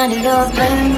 I need a friend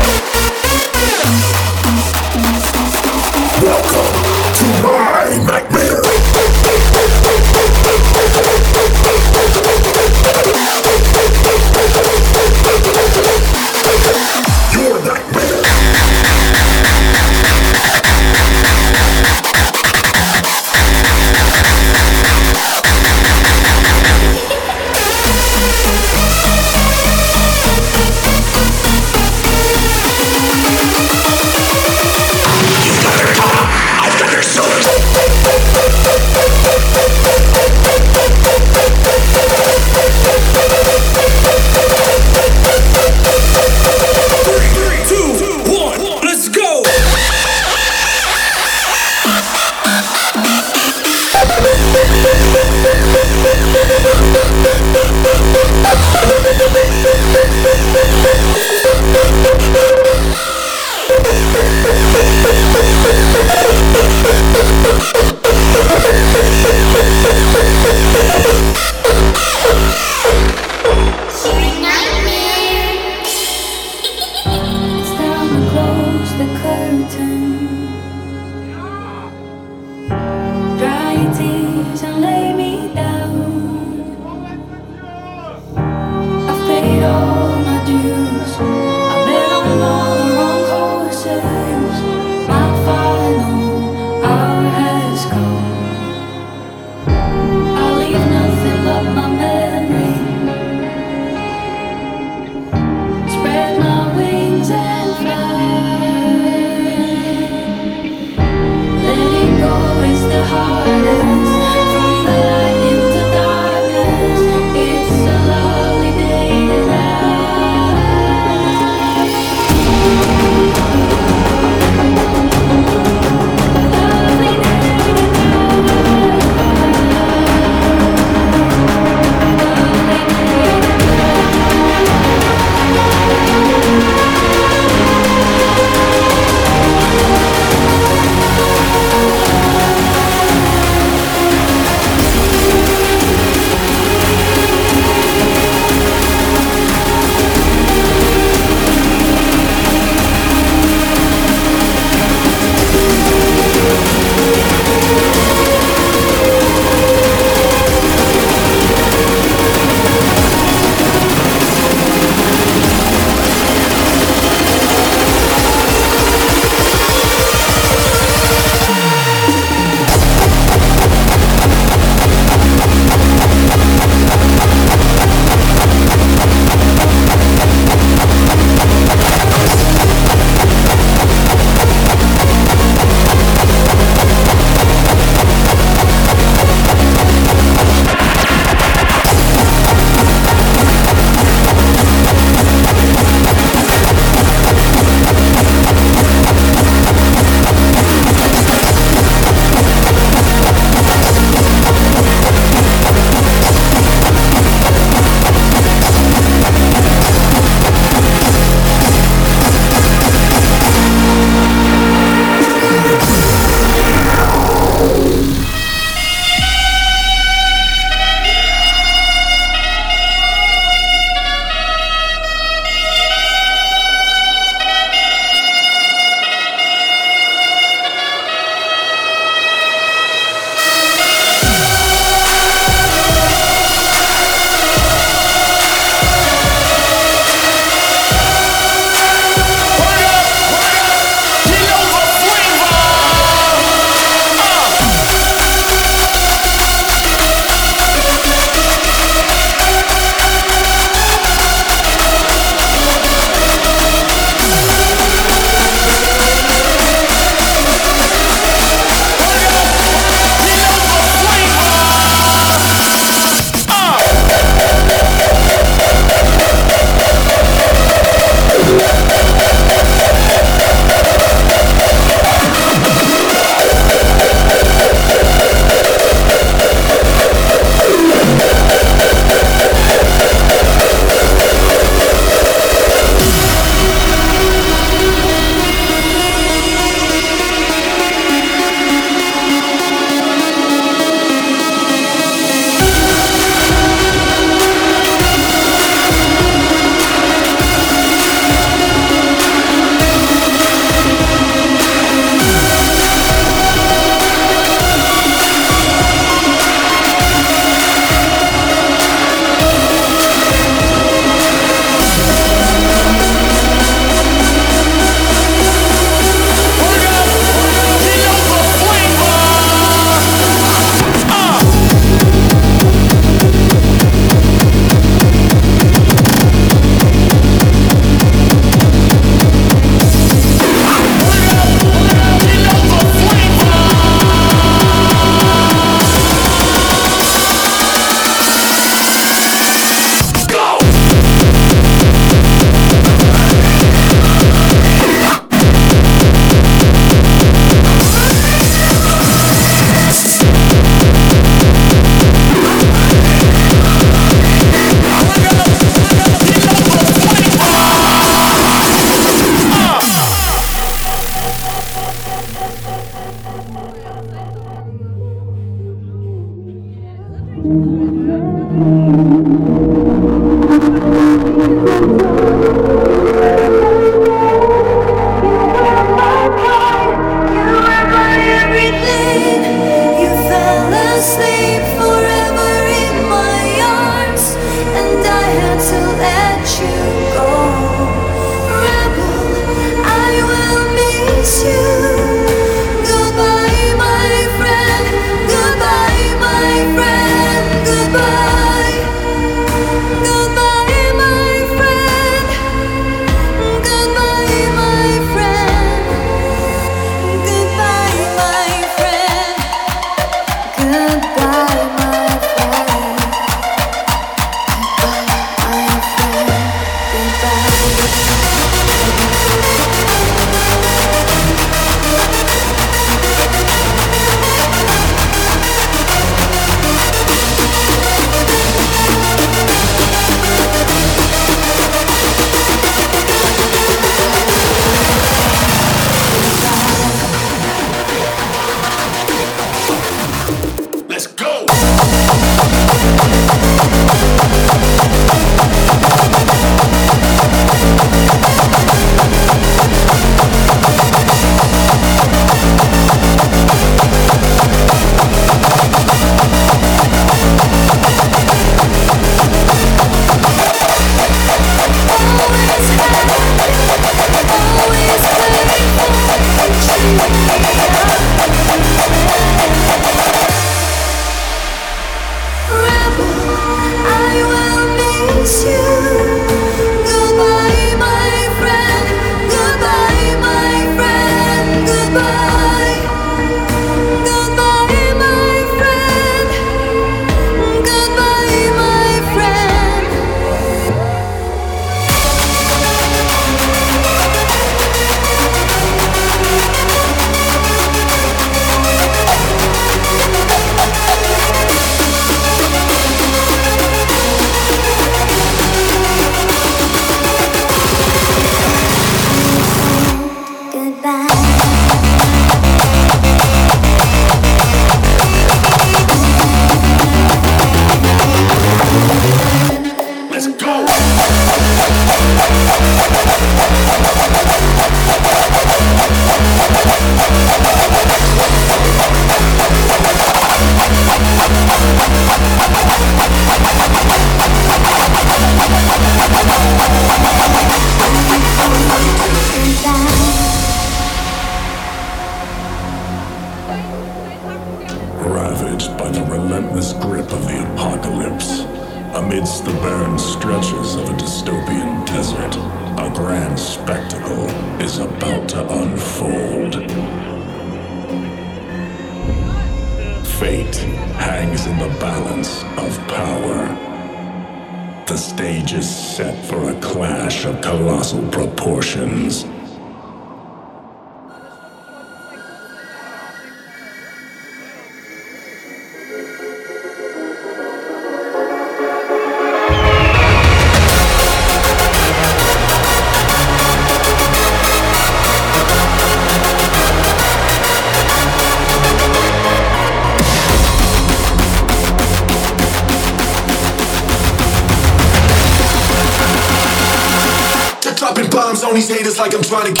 trying to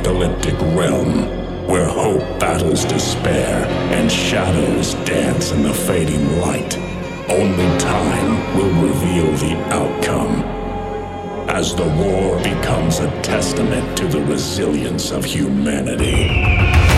apocalyptic realm where hope battles despair and shadows dance in the fading light. Only time will reveal the outcome. As the war becomes a testament to the resilience of humanity.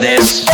this.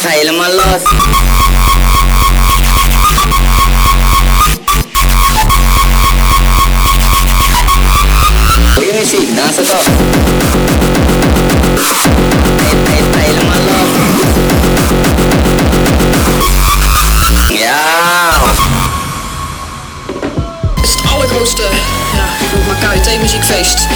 zijn helemaal los. Goeie muziek, dans het op. Helemaal los. Ja. Het allergrootste, ja, ik noem maar KUT muziekfeest.